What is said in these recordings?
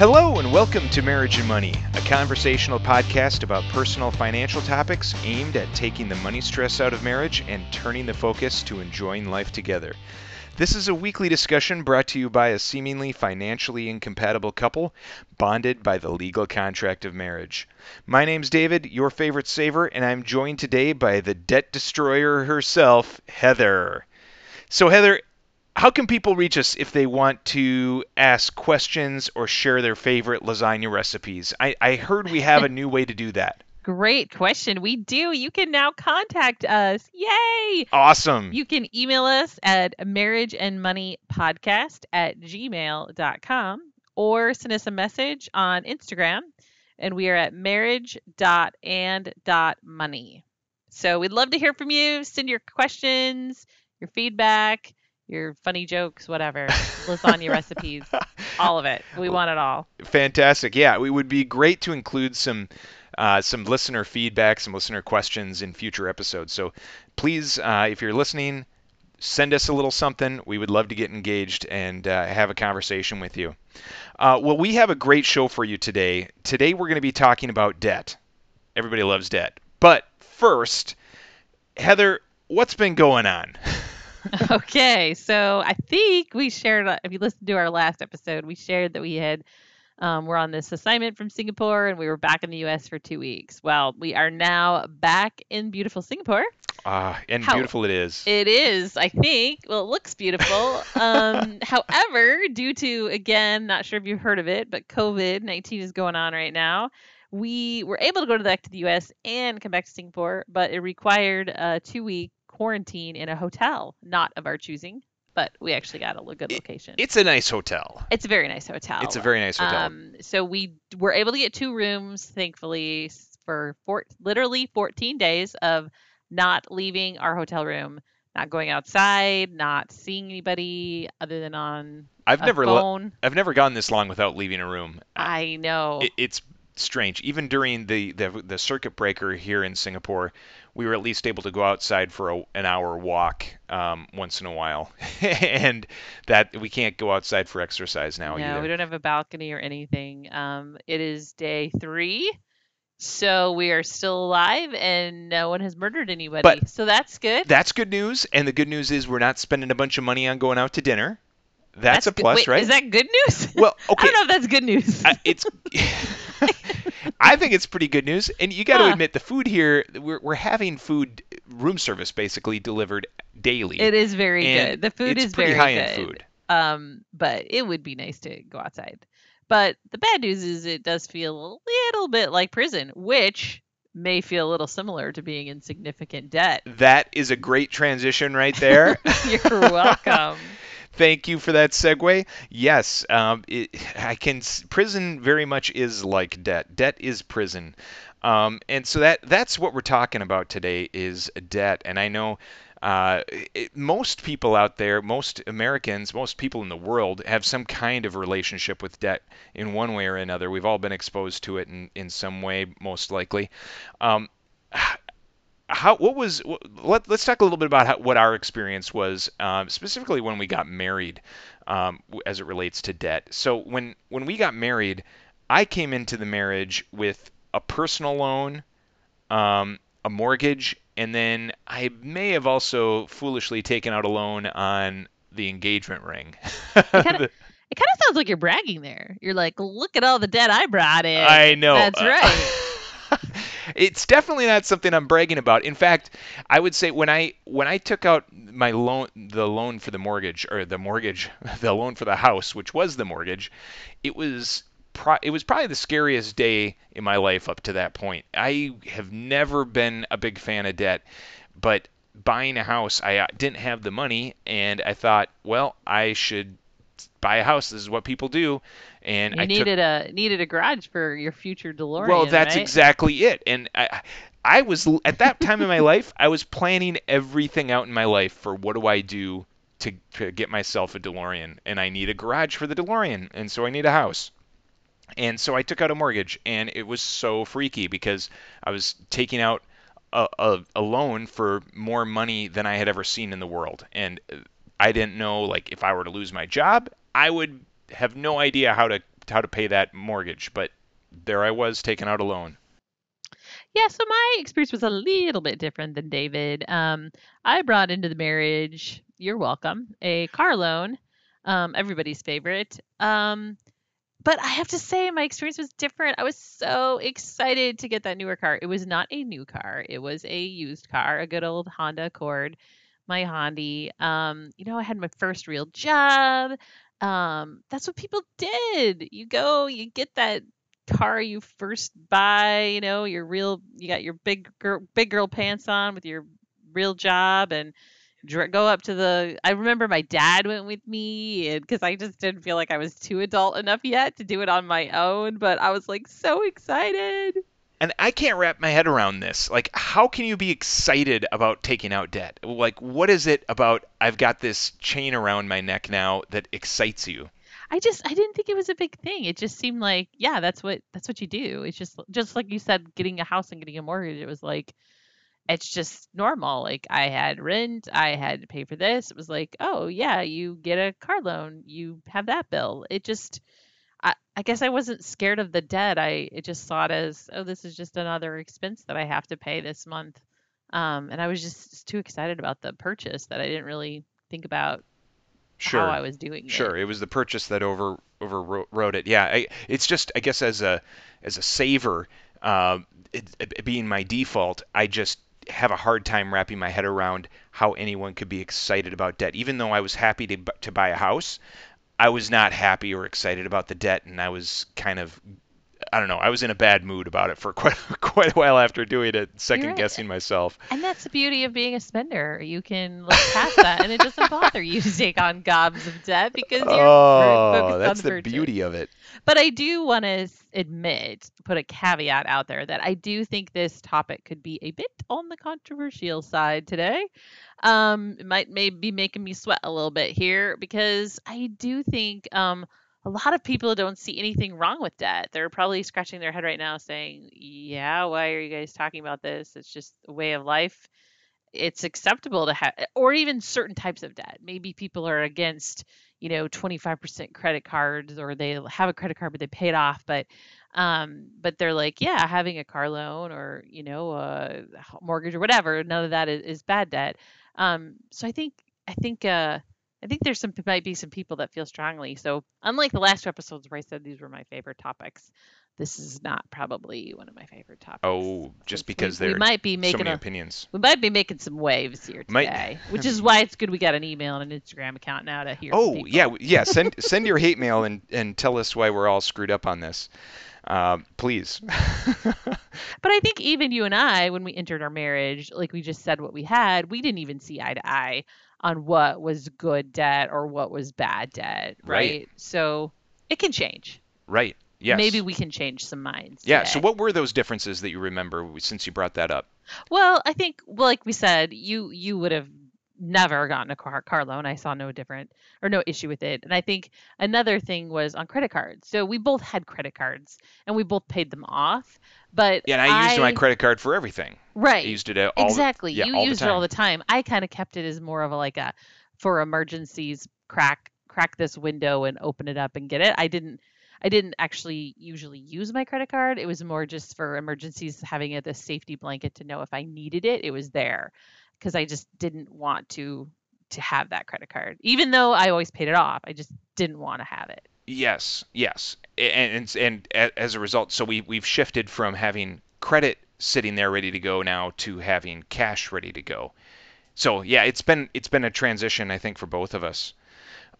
Hello, and welcome to Marriage and Money, a conversational podcast about personal financial topics aimed at taking the money stress out of marriage and turning the focus to enjoying life together. This is a weekly discussion brought to you by a seemingly financially incompatible couple bonded by the legal contract of marriage. My name's David, your favorite saver, and I'm joined today by the debt destroyer herself, Heather. So, Heather, how can people reach us if they want to ask questions or share their favorite lasagna recipes? I, I heard we have a new way to do that. Great question. We do. You can now contact us. Yay! Awesome. You can email us at marriageandmoneypodcast at gmail.com or send us a message on Instagram, and we are at marriage.and.money. So we'd love to hear from you. Send your questions, your feedback your funny jokes, whatever, lasagna recipes, all of it. We want it all. Fantastic. Yeah, it would be great to include some uh, some listener feedback, some listener questions in future episodes. So please, uh, if you're listening, send us a little something. We would love to get engaged and uh, have a conversation with you. Uh, well, we have a great show for you today. Today we're going to be talking about debt. Everybody loves debt. But first, Heather, what's been going on? okay, so I think we shared. Uh, if you listened to our last episode, we shared that we had um, we're on this assignment from Singapore and we were back in the U.S. for two weeks. Well, we are now back in beautiful Singapore. Ah, uh, and How, beautiful it is. It is, I think. Well, it looks beautiful. um, however, due to again, not sure if you've heard of it, but COVID nineteen is going on right now. We were able to go back to the U.S. and come back to Singapore, but it required a two-week quarantine in a hotel, not of our choosing, but we actually got a good location. It's a nice hotel. It's a very nice hotel. It's a very nice hotel. Um, so we were able to get two rooms, thankfully, for four, literally 14 days of not leaving our hotel room, not going outside, not seeing anybody other than on I've never phone. I've never gone this long without leaving a room. I know. It, it's strange. Even during the, the the circuit breaker here in Singapore, we were at least able to go outside for a, an hour walk um, once in a while, and that we can't go outside for exercise now. No, either. we don't have a balcony or anything. Um, it is day three. So we are still alive and no one has murdered anybody. But so that's good. That's good news. And the good news is we're not spending a bunch of money on going out to dinner. That's, that's a plus, wait, right? Is that good news? Well, okay. I don't know if that's good news. it's. I think it's pretty good news, and you got to huh. admit the food here. We're we're having food room service basically delivered daily. It is very good. The food is very high good. food. Um, but it would be nice to go outside. But the bad news is it does feel a little bit like prison, which may feel a little similar to being in significant debt. That is a great transition right there. You're welcome. Thank you for that segue. Yes, um, it, I can. Prison very much is like debt. Debt is prison, um, and so that that's what we're talking about today is debt. And I know. Uh, it, most people out there, most Americans, most people in the world have some kind of relationship with debt in one way or another. We've all been exposed to it in, in some way, most likely. Um, how what was let, us talk a little bit about how, what our experience was um, specifically when we got married um, as it relates to debt. So when when we got married i came into the marriage with a personal loan um, a mortgage and then i may have also foolishly taken out a loan on the engagement ring. It kind of sounds like you're bragging there. You're like look at all the debt i brought in. I know. That's right it's definitely not something I'm bragging about. In fact, I would say when I when I took out my loan, the loan for the mortgage or the mortgage, the loan for the house, which was the mortgage, it was it was probably the scariest day in my life up to that point. I have never been a big fan of debt, but buying a house, I uh, didn't have the money, and I thought, well, I should buy a house. This is what people do. And you I needed took, a needed a garage for your future DeLorean. Well, that's right? exactly it. And I, I was at that time in my life, I was planning everything out in my life for what do I do to, to get myself a DeLorean, and I need a garage for the DeLorean, and so I need a house. And so I took out a mortgage, and it was so freaky because I was taking out a, a, a loan for more money than I had ever seen in the world, and I didn't know like if I were to lose my job, I would have no idea how to how to pay that mortgage. But there I was taking out a loan. Yeah, so my experience was a little bit different than David. Um, I brought into the marriage, you're welcome, a car loan, um, everybody's favorite. Um, but I have to say, my experience was different. I was so excited to get that newer car. It was not a new car, it was a used car, a good old Honda Accord, my Honda. Um, you know, I had my first real job. Um, that's what people did. You go, you get that car you first buy, you know, your real, you got your big girl, big girl pants on with your real job and dr- go up to the. I remember my dad went with me because I just didn't feel like I was too adult enough yet to do it on my own, but I was like so excited. And I can't wrap my head around this. Like, how can you be excited about taking out debt? Like, what is it about I've got this chain around my neck now that excites you? I just I didn't think it was a big thing. It just seemed like yeah, that's what that's what you do. It's just just like you said, getting a house and getting a mortgage. It was like it's just normal. Like I had rent, I had to pay for this. It was like oh yeah, you get a car loan, you have that bill. It just I, guess I wasn't scared of the debt. I just saw it as oh this is just another expense that I have to pay this month. Um, and I was just too excited about the purchase that I didn't really think about Sure. how I was doing it. Sure, it was the purchase that over overrode it. Yeah, I, it's just I guess as a as a saver, uh, it, it being my default, I just have a hard time wrapping my head around how anyone could be excited about debt. Even though I was happy to to buy a house, I was not happy or excited about the debt, and I was kind of I don't know. I was in a bad mood about it for quite quite a while after doing it, second right. guessing myself. And that's the beauty of being a spender. You can look past that, and it doesn't bother you to take on gobs of debt because you're Oh, focused that's on the beauty of it. But I do want to admit, put a caveat out there that I do think this topic could be a bit on the controversial side today. Um, it might maybe be making me sweat a little bit here because I do think um, a lot of people don't see anything wrong with debt. They're probably scratching their head right now saying, Yeah, why are you guys talking about this? It's just a way of life. It's acceptable to have, or even certain types of debt. Maybe people are against, you know, 25% credit cards or they have a credit card but they pay it off. But um, but they're like, yeah, having a car loan or you know a mortgage or whatever, none of that is, is bad debt. Um, so I think I think uh, I think there's some might be some people that feel strongly. So unlike the last two episodes where I said these were my favorite topics, this is not probably one of my favorite topics. Oh, just because there might be so making many a opinions. we might be making some waves here Might- today, which is why it's good we got an email and an Instagram account now to hear. Oh yeah, yeah. Send send your hate mail and and tell us why we're all screwed up on this, um, please. But I think even you and I, when we entered our marriage, like we just said what we had, we didn't even see eye to eye on what was good debt or what was bad debt, Right. right? So it can change. right. Yes. Maybe we can change some minds. Yeah. So what were those differences that you remember since you brought that up? Well, I think, well, like we said, you you would have never gotten a car, car loan. I saw no different or no issue with it. And I think another thing was on credit cards. So we both had credit cards and we both paid them off. But Yeah, and I used my credit card for everything. I right used it all the- exactly. yeah, you all the used it all the time. I kind of kept it as more of a like a for emergencies. Crack crack this window and open it up and get it. I didn't. I didn't actually usually use my credit card. It was more just for emergencies, having it a safety blanket to know if I needed it, it was there, because I just didn't want to to have that credit card. Even though I always paid it off, I just didn't want to have it. Yes, yes, and and, and as a result, so we we've shifted from having credit sitting there ready to go now to having cash ready to go. So yeah, it's been it's been a transition I think for both of us.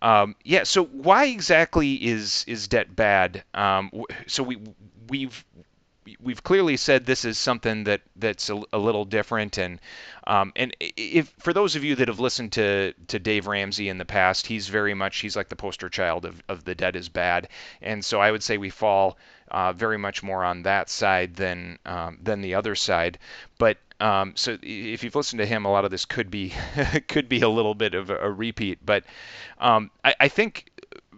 Um, yeah. So why exactly is is debt bad? Um, so we we've we've clearly said this is something that that's a, a little different and um, and if for those of you that have listened to to Dave Ramsey in the past he's very much he's like the poster child of, of the debt is bad. And so I would say we fall uh, very much more on that side than um, than the other side. But um, so if you've listened to him a lot of this could be could be a little bit of a, a repeat. But um, I, I think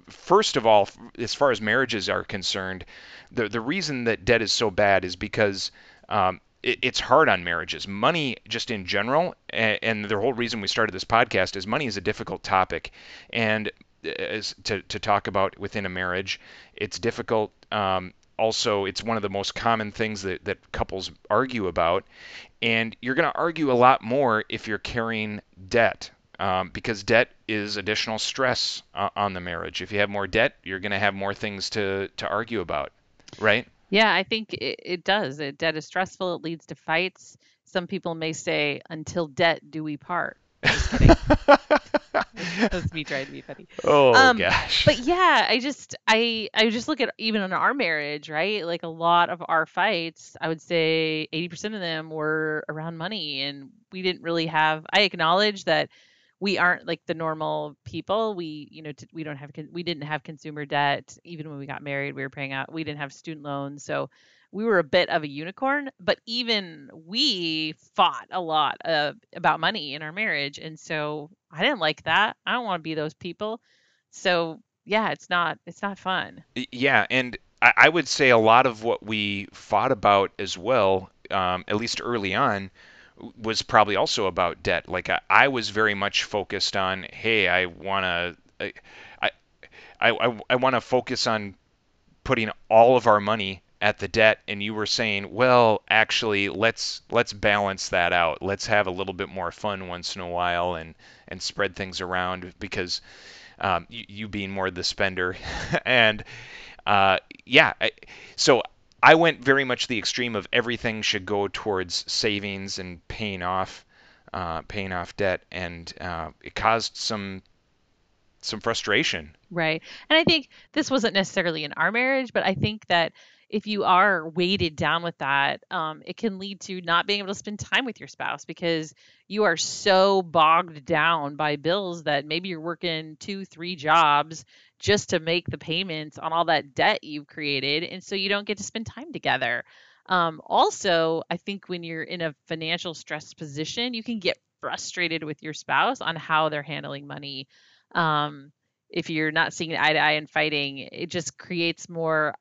first of all, as far as marriages are concerned, the the reason that debt is so bad is because um, it, it's hard on marriages. Money, just in general, and, and the whole reason we started this podcast is money is a difficult topic, and as, to to talk about within a marriage. It's difficult. Um, also, it's one of the most common things that, that couples argue about. And you're going to argue a lot more if you're carrying debt um, because debt is additional stress uh, on the marriage. If you have more debt, you're going to have more things to, to argue about, right? Yeah, I think it, it does. It, debt is stressful. It leads to fights. Some people may say, "Until debt do we part." Just kidding. That's me trying to be funny. Oh Um, gosh. but yeah, I just I I just look at even in our marriage, right? Like a lot of our fights, I would say 80% of them were around money and we didn't really have I acknowledge that we aren't like the normal people. We, you know, t- we don't have con- we didn't have consumer debt even when we got married. We were paying out. We didn't have student loans, so we were a bit of a unicorn. But even we fought a lot about money in our marriage, and so I didn't like that. I don't want to be those people. So yeah, it's not it's not fun. Yeah, and I, I would say a lot of what we fought about as well, um, at least early on, was probably also about debt. Like I, I was very much focused on, hey, I wanna, I, I, I, I want to focus on putting all of our money at the debt. And you were saying well actually let's let's balance that out. Let's have a little bit more fun once in a while and and spread things around because um, you, you being more the spender. And uh, yeah I, so I went very much the extreme of everything should go towards savings and paying off uh, paying off debt and uh, it caused some some frustration Right. And I think this wasn't necessarily in our marriage, but I think that if you are weighted down with that, um, it can lead to not being able to spend time with your spouse because you are so bogged down by bills that maybe you're working two, three jobs just to make the payments on all that debt you've created. And so you don't get to spend time together. Um, also, I think when you're in a financial stress position, you can get frustrated with your spouse on how they're handling money. Um, if you're not seeing eye to eye and fighting, it just creates more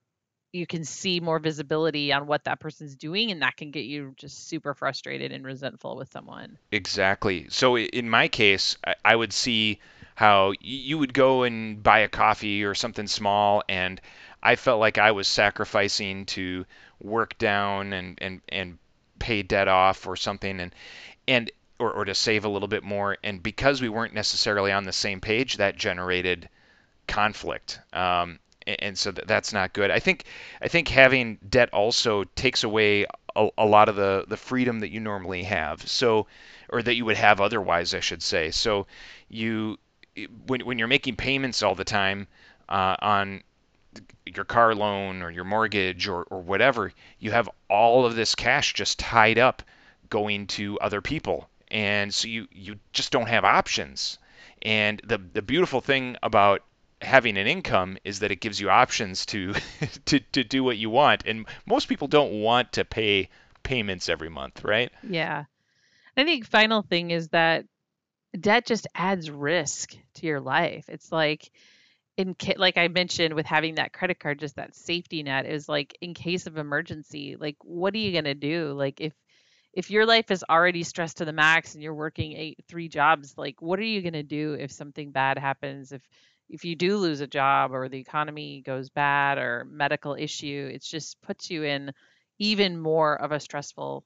you can see more visibility on what that person's doing and that can get you just super frustrated and resentful with someone. Exactly. So in my case, I would see how you would go and buy a coffee or something small, and I felt like I was sacrificing to work down and and and pay debt off or something, and and or or to save a little bit more. And because we weren't necessarily on the same page, that generated conflict. Um, and so that's not good. I think I think having debt also takes away a, a lot of the the freedom that you normally have. So or that you would have otherwise, I should say. So you when when you're making payments all the time uh, on your car loan or your mortgage or, or whatever, you have all of this cash just tied up going to other people. And so you, you just don't have options. And the, the beautiful thing about having an income is that it gives you options to, to, to do what you want. And most people don't want to pay payments every month, right? Yeah. I think final thing is that debt just adds risk to your life. It's like in like I mentioned with having that credit card, just that safety net is like in case of emergency, like what are you gonna do? Like if if your life is already stressed to the max and you're working eight three jobs, like what are you gonna do if something bad happens? If if you do lose a job or the economy goes bad or medical issue, it just puts you in even more of a stressful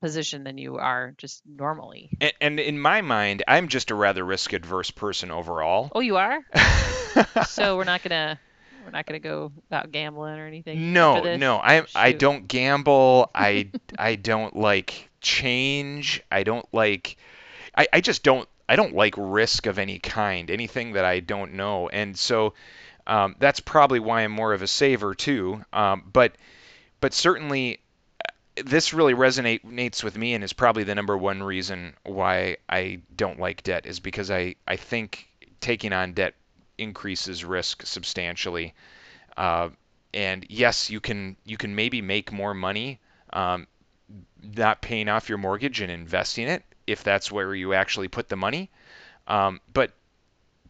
position than you are just normally. And, and in my mind, I'm just a rather risk adverse person overall. Oh, you are? So we're not gonna we're not gonna go out gambling or anything No, no, I I don't gamble. I I don't like change. I don't like I, I just don't I don't like risk of any kind, anything that I don't know. And so um, that's probably why I'm more of a saver too. Um, but but certainly this really resonates with me and is probably the number one reason why I don't like debt is because I, I think taking on debt increases risk substantially. Uh, and yes, you can you can maybe make more money um, not paying off your mortgage and investing it if that's where you actually put the money. Um, but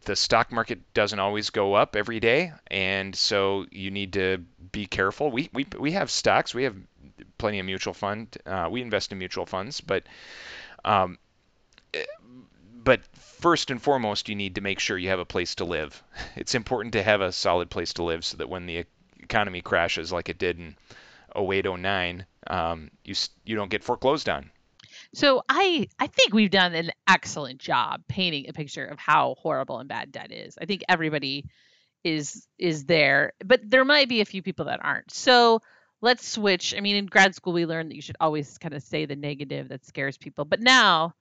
the stock market doesn't always go up every day, and so you need to be careful. We we we have stocks, we have plenty of mutual fund, uh, we invest in mutual funds, but um, but first and foremost, you need to make sure you have a place to live. It's important to have a solid place to live so that when the economy crashes like it did in 08, 09, um, you you don't get foreclosed on. So I I think we've done an excellent job painting a picture of how horrible and bad debt is. I think everybody is is there, but there might be a few people that aren't. So let's switch. I mean, in grad school we learned that you should always kind of say the negative that scares people. But now,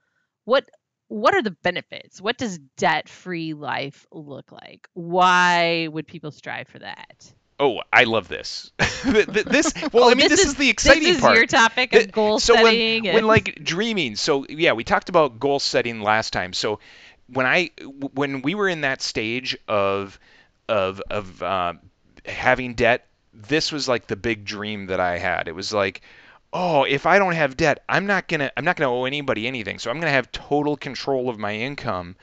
what what are the benefits? What does debt-free life look like? Why would people strive for that? Oh, I love this. this well, oh, I mean, this, this is, is, the exciting part. this is part. your topic of goal so setting. When, and... when like dreaming, so yeah, we talked about goal setting last time. So when I when we were in that stage of of of uh, having debt, this was like the big dream that I had. It was like, oh, if I don't have debt, I'm not gonna I'm not gonna owe anybody anything. So I'm gonna have total control of my income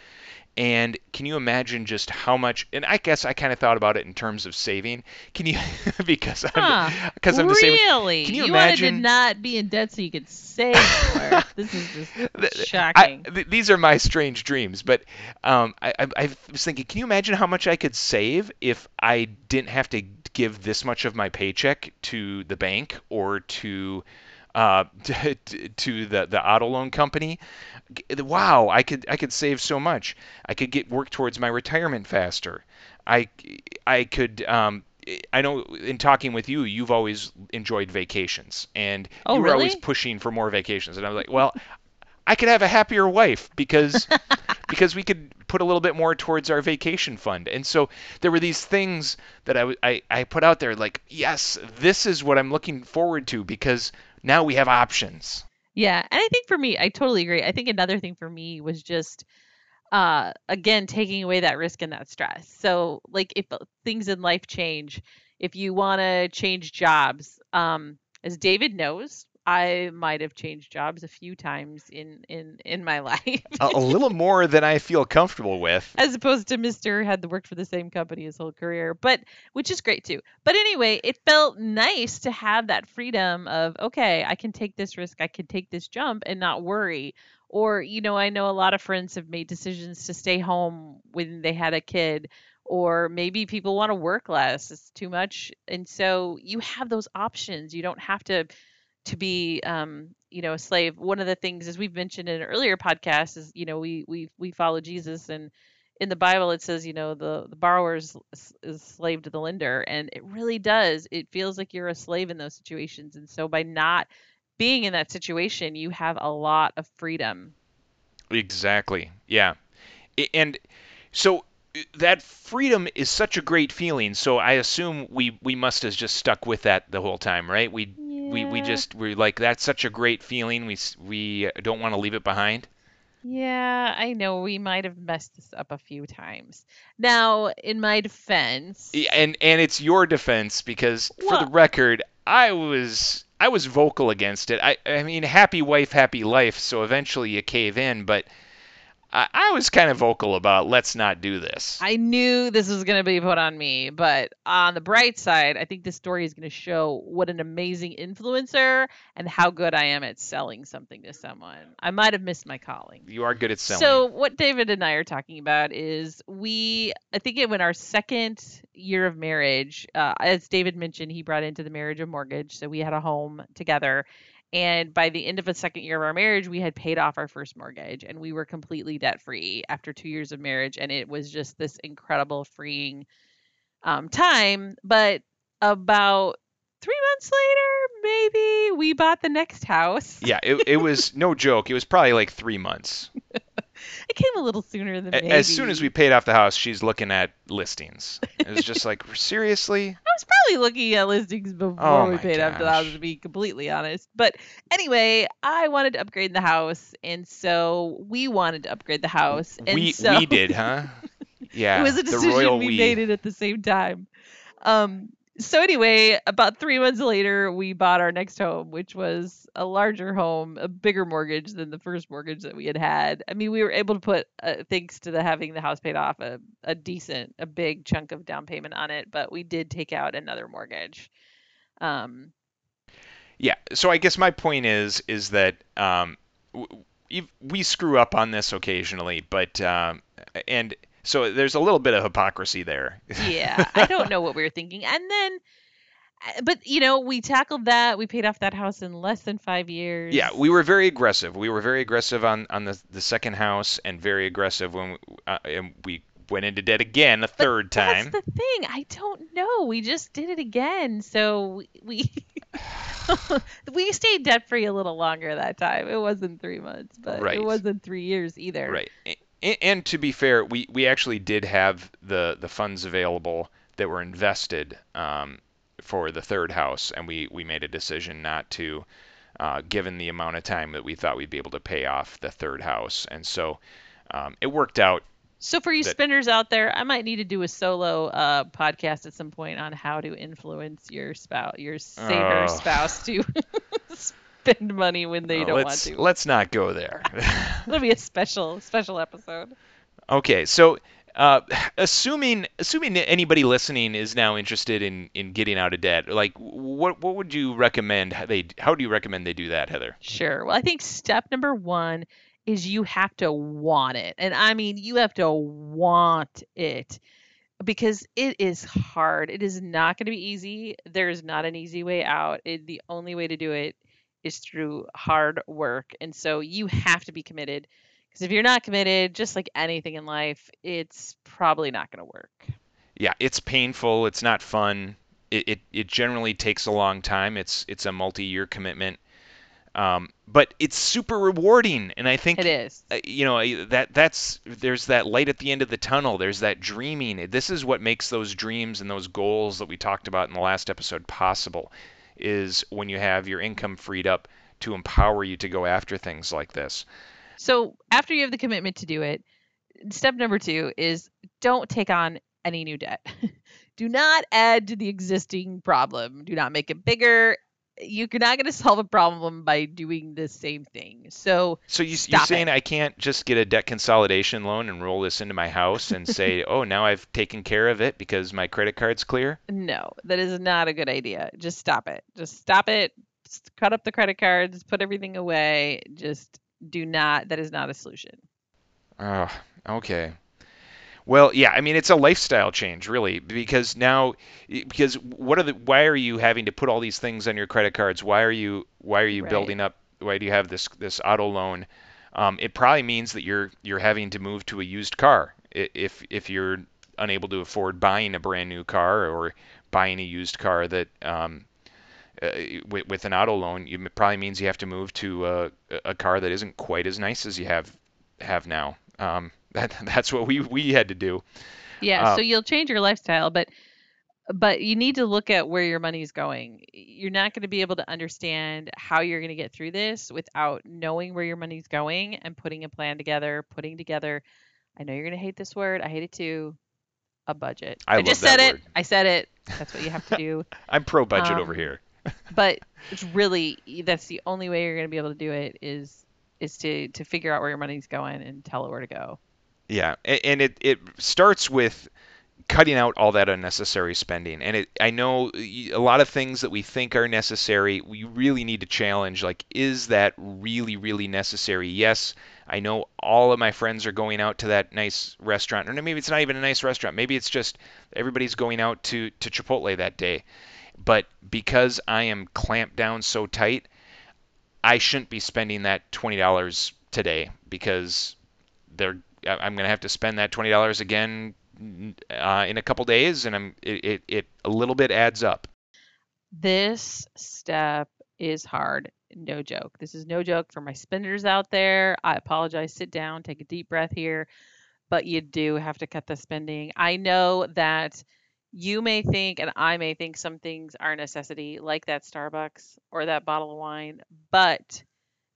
and can you imagine just how much? And I guess I kind of thought about it in terms of saving. Can you? because I'm because huh. I'm the same. Really? Can you, you imagine? wanted to not be in debt so you could save more. this is just shocking. I, th- these are my strange dreams, but um, I, I, I was thinking, can you imagine how much I could save if I didn't have to give this much of my paycheck to the bank or to uh, to, to the the auto loan company. Wow, I could I could save so much. I could get work towards my retirement faster. I I could um, I know in talking with you, you've always enjoyed vacations, and oh, you were really? always pushing for more vacations. And I was like, well, I could have a happier wife because because we could put a little bit more towards our vacation fund. And so there were these things that I, I, I put out there like, yes, this is what I'm looking forward to because now we have options. Yeah, and I think for me, I totally agree. I think another thing for me was just uh again taking away that risk and that stress. So like if things in life change, if you want to change jobs, um as David knows, I might have changed jobs a few times in in in my life. a, a, little more than I feel comfortable with. As opposed to Mr. had worked for the same company his whole career, but which is great too. But anyway, it felt nice to have that freedom of okay, I can take this risk, I can take this jump and not worry. Or, you know, I know a lot of friends have made decisions to stay home when they had a kid or maybe people want to work less it's too much and so you have those options you don't have to to be um, you know a slave. One of the things as we've mentioned in an earlier podcast is you know we we we follow jesus and in the bible it says you know the the borrower is, is slave to the lender. And it really does. It feels like you're a slave in those situations. And so by not being in that situation you have a lot of freedom. Exactly. Yeah. And so that freedom is such a great feeling. So i assume we we must have just stuck with that the whole time right? We we we just we're like that's such a great feeling. We we don't want to leave it behind. Yeah, I know we might have messed this up a few times. Now, in my defense, and and it's your defense because for the record, I was I was vocal against it. I I mean, happy wife, happy life. So eventually you cave in, but I, I was kind of vocal about let's not do this. I knew this was going to be put on me, but on the bright side, I think this story is going to show what an amazing influencer and how good I am at selling something to someone. I might have missed my calling. You are good at selling. So what David and I are talking about is we, I think it went our second year of marriage. Uh, as David mentioned, he brought into the marriage a mortgage, so we had a home together and by the end of the second year of our marriage, we had paid off our first mortgage and we were completely debt free after two years of marriage. And it was just this incredible freeing um, time. But about three months later, maybe we bought the next house. yeah, it, it was no joke. It was probably like three months. it came a little sooner than maybe. As soon as we paid off the house, she's looking at listings. It was just like, seriously? I was probably looking at listings before oh we paid off the house, to be completely honest. But anyway, I wanted to upgrade the house, and so we wanted to upgrade the house. And we so... we did, huh? Yeah. it was a decision we, we made it at the same time. Um, so anyway, about three months later, we bought our next home, which was a larger home, a bigger mortgage than the first mortgage that we had had. I mean, we were able to put, uh, thanks to the having the house paid off, a, a decent, a big chunk of down payment on it, but we did take out another mortgage. Um, yeah. So I guess my point is, is that um, you've, we screw up on this occasionally, but um, and so there's a little bit of hypocrisy there. yeah, I don't know what we were thinking. And then, uh, but you know, we tackled that. We paid off that house in less than five years. Yeah, we were very aggressive. We were very aggressive on, on the, the second house and very aggressive when we, uh, and we went into debt again a third But time. That's the thing. I don't know. We just did it again. So we we stayed debt free a little longer that time. It wasn't three months, but Right. it wasn't three years either. Right. And, and to be fair, we, we actually did have the, the funds available that were invested um, for the third house, and we, we made a decision not to, uh, given the amount of time that we thought we'd be able to pay off the third house. And so um, it worked out. So for you That- spinners out there, I might need to do a solo uh, podcast at some point on how to influence your spouse, your saver Oh. spouse to spend money when they don't want to. let's not go there. It'll be a special special episode. Okay, so uh, assuming assuming that anybody listening is now interested in, in getting out of debt, like what what would you recommend how they how do you recommend they do that, Heather? Sure. Well, I think step number one is you have to want it. And I mean, you have to want it because it is hard. It is not going to be easy. There is not an easy way out. It, the only way to do it is through hard work. And so you have to be committed. Because if you're not committed, just like anything in life, it's probably not going to work. Yeah, it's painful. It's not fun. It, it, it generally takes a long time. It's it's a multi-year commitment, um, but it's super rewarding. And I think It is. uh, you know that that's there's that light at the end of the tunnel. There's that dreaming. This is what makes those dreams and those goals that we talked about in the last episode possible. Is when you have your income freed up to empower you to go after things like this. So after you have the commitment to do it, step number two is don't take on any new debt. do not add to the existing problem. Do not make it bigger. You're not going to solve a problem by doing the same thing. So So you, you're saying it. I can't just get a debt consolidation loan and roll this into my house and say, oh, now I've taken care of it because my credit card's clear? no, that is not a good idea. Just stop it. Just stop it. Just cut up the credit cards. Put everything away. Just do not. That is not a solution. Oh, okay. Well, yeah, I mean it's a lifestyle change, really, because now, because what are the, why are you having to put all these things on your credit cards? Why are you, why are you Right. building up? Why do you have this this auto loan? Um, it probably means that you're you're having to move to a used car if if you're unable to afford buying a brand new car or buying a used car that um, uh, with, with an auto loan, you, it probably means you have to move to a, a car that isn't quite as nice as you have have now. Um, that that's what we we had to do. Yeah, Uh, so you'll change your lifestyle, but but you need to look at where your money's going. You're not going to be able to understand how you're going to get through this without knowing where your money's going and putting a plan together, putting together I know you're going to hate this word. I hate it too. A budget. I love just said word. it. I said it. That's what you have to do. I'm pro budget over Um, here. but it's really that's the only way you're going to be able to do it is is to to figure out where your money's going and tell it where to go. Yeah, and it it starts with cutting out all that unnecessary spending. And it I know a lot of things that we think are necessary, we really need to challenge like is that really really necessary? Yes, I know all of my friends are going out to that nice restaurant. Or maybe it's not even a nice restaurant. Maybe it's just everybody's going out to to Chipotle that day. But because I am clamped down so tight, I shouldn't be spending that $20 today because they're I'm gonna have to spend that twenty dollars again uh, in a couple days, and I'm it, it it a little bit adds up. This step is hard. No joke. This is no joke for my spenders out there. I apologize. Sit down, take a deep breath here. But you do have to cut the spending. I know that you may think, and I may think some things are a necessity, like that Starbucks or that bottle of wine, but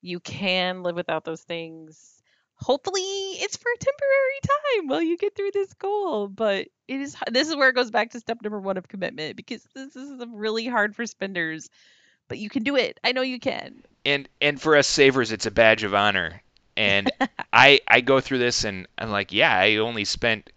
you can live without those things. Hopefully, it's for a temporary time while you get through this goal. But it is this is where it goes back to step number one of commitment because this is really hard for spenders, but you can do it. I know you can. And and for us savers, it's a badge of honor. And I I go through this, and I'm like, yeah, I only spent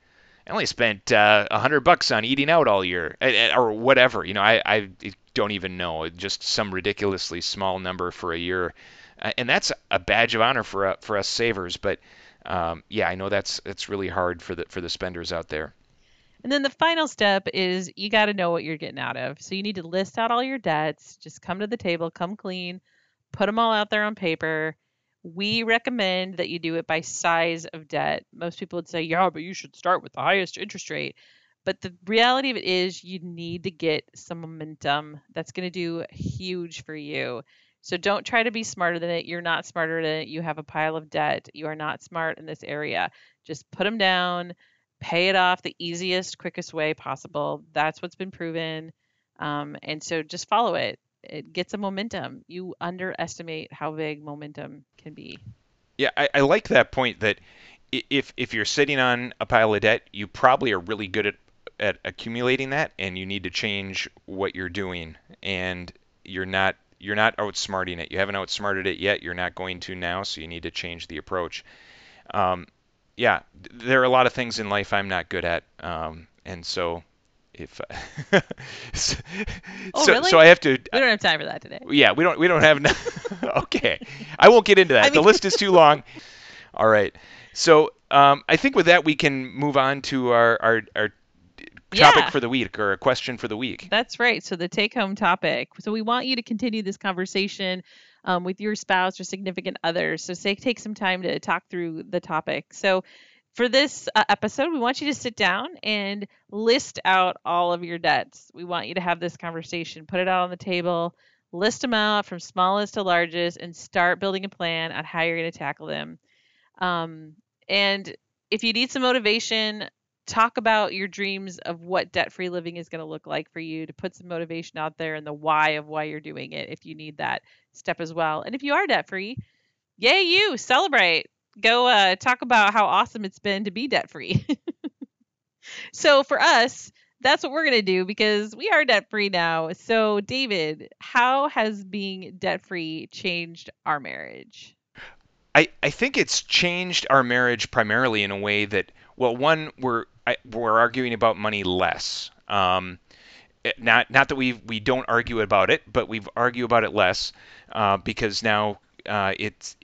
I only spent uh, a hundred bucks on eating out all year, or whatever. You know, I I don't even know, just some ridiculously small number for a year. Uh, and that's a badge of honor for uh, for us savers. But um, yeah, I know that's that's really hard for the for the spenders out there. And then the final step is you got to know what you're getting out of. So you need to list out all your debts. Just come to the table, come clean, put them all out there on paper. We recommend that you do it by size of debt. Most people would say, yeah, but you should start with the highest interest rate. But the reality of it is, you need to get some momentum. That's going to do huge for you. So don't try to be smarter than it. You're not smarter than it. You have a pile of debt. You are not smart in this area. Just put them down, pay it off the easiest, quickest way possible. That's what's been proven. Um, and so just follow it. It gets a momentum. You underestimate how big momentum can be. Yeah, I, I like that point that if if you're sitting on a pile of debt, you probably are really good at at accumulating that and you need to change what you're doing and you're not you're not outsmarting it. You haven't outsmarted it yet. You're not going to now, so you need to change the approach. Um, yeah, there are a lot of things in life I'm not good at, um, and so if so, oh, really? so I have to. We don't have time for that today. Yeah, we don't. We don't have. okay, I won't get into that. I mean, the list is too long. All right. So um, I think with that we can move on to our our, our topic yeah. for the week or a question for the week. That's right. So the take home topic. So we want you to continue this conversation um, with your spouse or significant others. So say take some time to talk through the topic. So for this uh, episode, we want you to sit down and list out all of your debts. We want you to have this conversation, put it out on the table, list them out from smallest to largest, and start building a plan on how you're going to tackle them. Um, and if you need some motivation, talk about your dreams of what debt free living is going to look like for you to put some motivation out there and the why of why you're doing it if you need that step as well. And if you are debt free, yay, you celebrate. Go uh, talk about how awesome it's been to be debt free. so for us, that's what we're going to do because we are debt free now. So, David, how has being debt free changed our marriage? I, I think it's changed our marriage primarily in a way that, well, one, we're I, we're arguing about money less. Um, not not that we we don't argue about it, but we argue about it less uh, because now uh, it's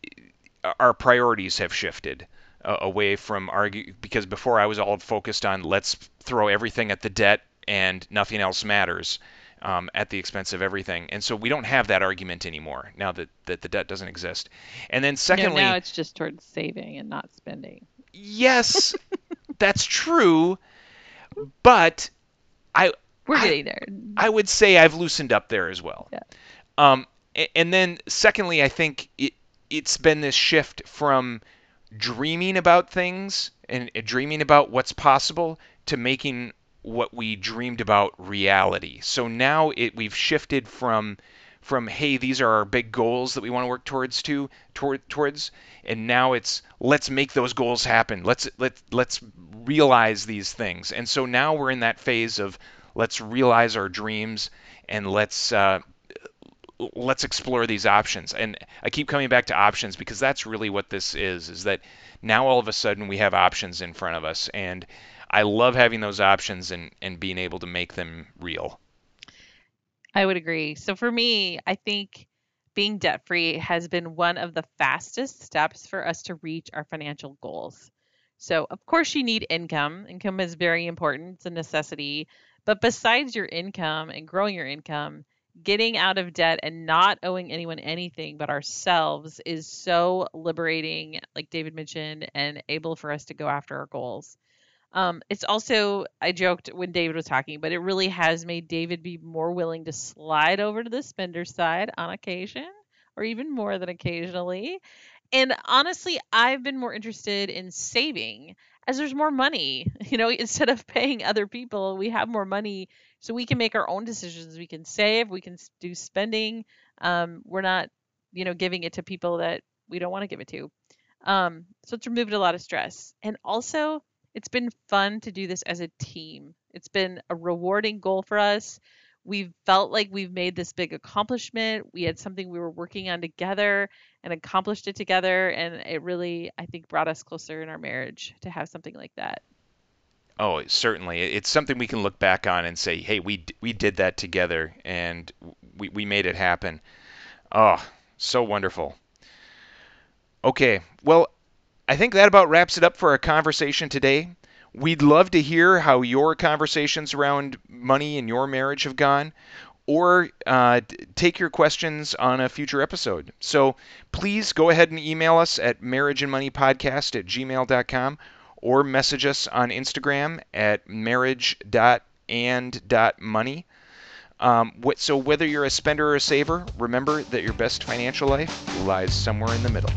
our priorities have shifted uh, away from argue because before I was all focused on let's throw everything at the debt and nothing else matters um, at the expense of everything, and so we don't have that argument anymore now that that the debt doesn't exist. And then secondly, no, now it's just towards saving and not spending. Yes, that's true, but I we're getting there. I would say I've loosened up there as well. Yeah. Um, and then secondly, I think it it's been this shift from dreaming about things and dreaming about what's possible to making what we dreamed about reality. So now it we've shifted from from hey these are our big goals that we want to work towards to toward, towards. And now it's let's make those goals happen. Let's let let's realize these things. And so now we're in that phase of let's realize our dreams and let's uh, let's explore these options. And i keep coming back to options because that's really what this is is that now all of a sudden we have options in front of us. And i love having those options and and being able to make them real I would agree. So for me, I think being debt free has been one of the fastest steps for us to reach our financial goals. So, of course, you need income. Income is very important, it's a necessity. But besides your income and growing your income, getting out of debt and not owing anyone anything but ourselves is so liberating, like David mentioned, and able for us to go after our goals. Um, it's also, I joked when David was talking, but it really has made David be more willing to slide over to the spender side on occasion, or even more than occasionally. And honestly, I've been more interested in saving as there's more money. You know, instead of paying other people, we have more money so we can make our own decisions. We can save, we can do spending. Um, we're not, you know, giving it to people that we don't want to give it to. Um, so it's removed a lot of stress. And also, it's been fun to do this as a team. It's been a rewarding goal for us. We've felt like we've made this big accomplishment. We had something we were working on together and accomplished it together. And it really, I think, brought us closer in our marriage to have something like that. Oh, certainly. It's something we can look back on and say, hey, we, we did that together and we, we made it happen. Oh, so wonderful. Okay, well, I think that about wraps it up for our conversation today. We'd love to hear how your conversations around money and your marriage have gone, or uh, take your questions on a future episode. So please go ahead and email us at marriageandmoneypodcast at gmail.com or message us on Instagram at marriage.and.money. Um, so whether you're a spender or a saver, remember that your best financial life lies somewhere in the middle.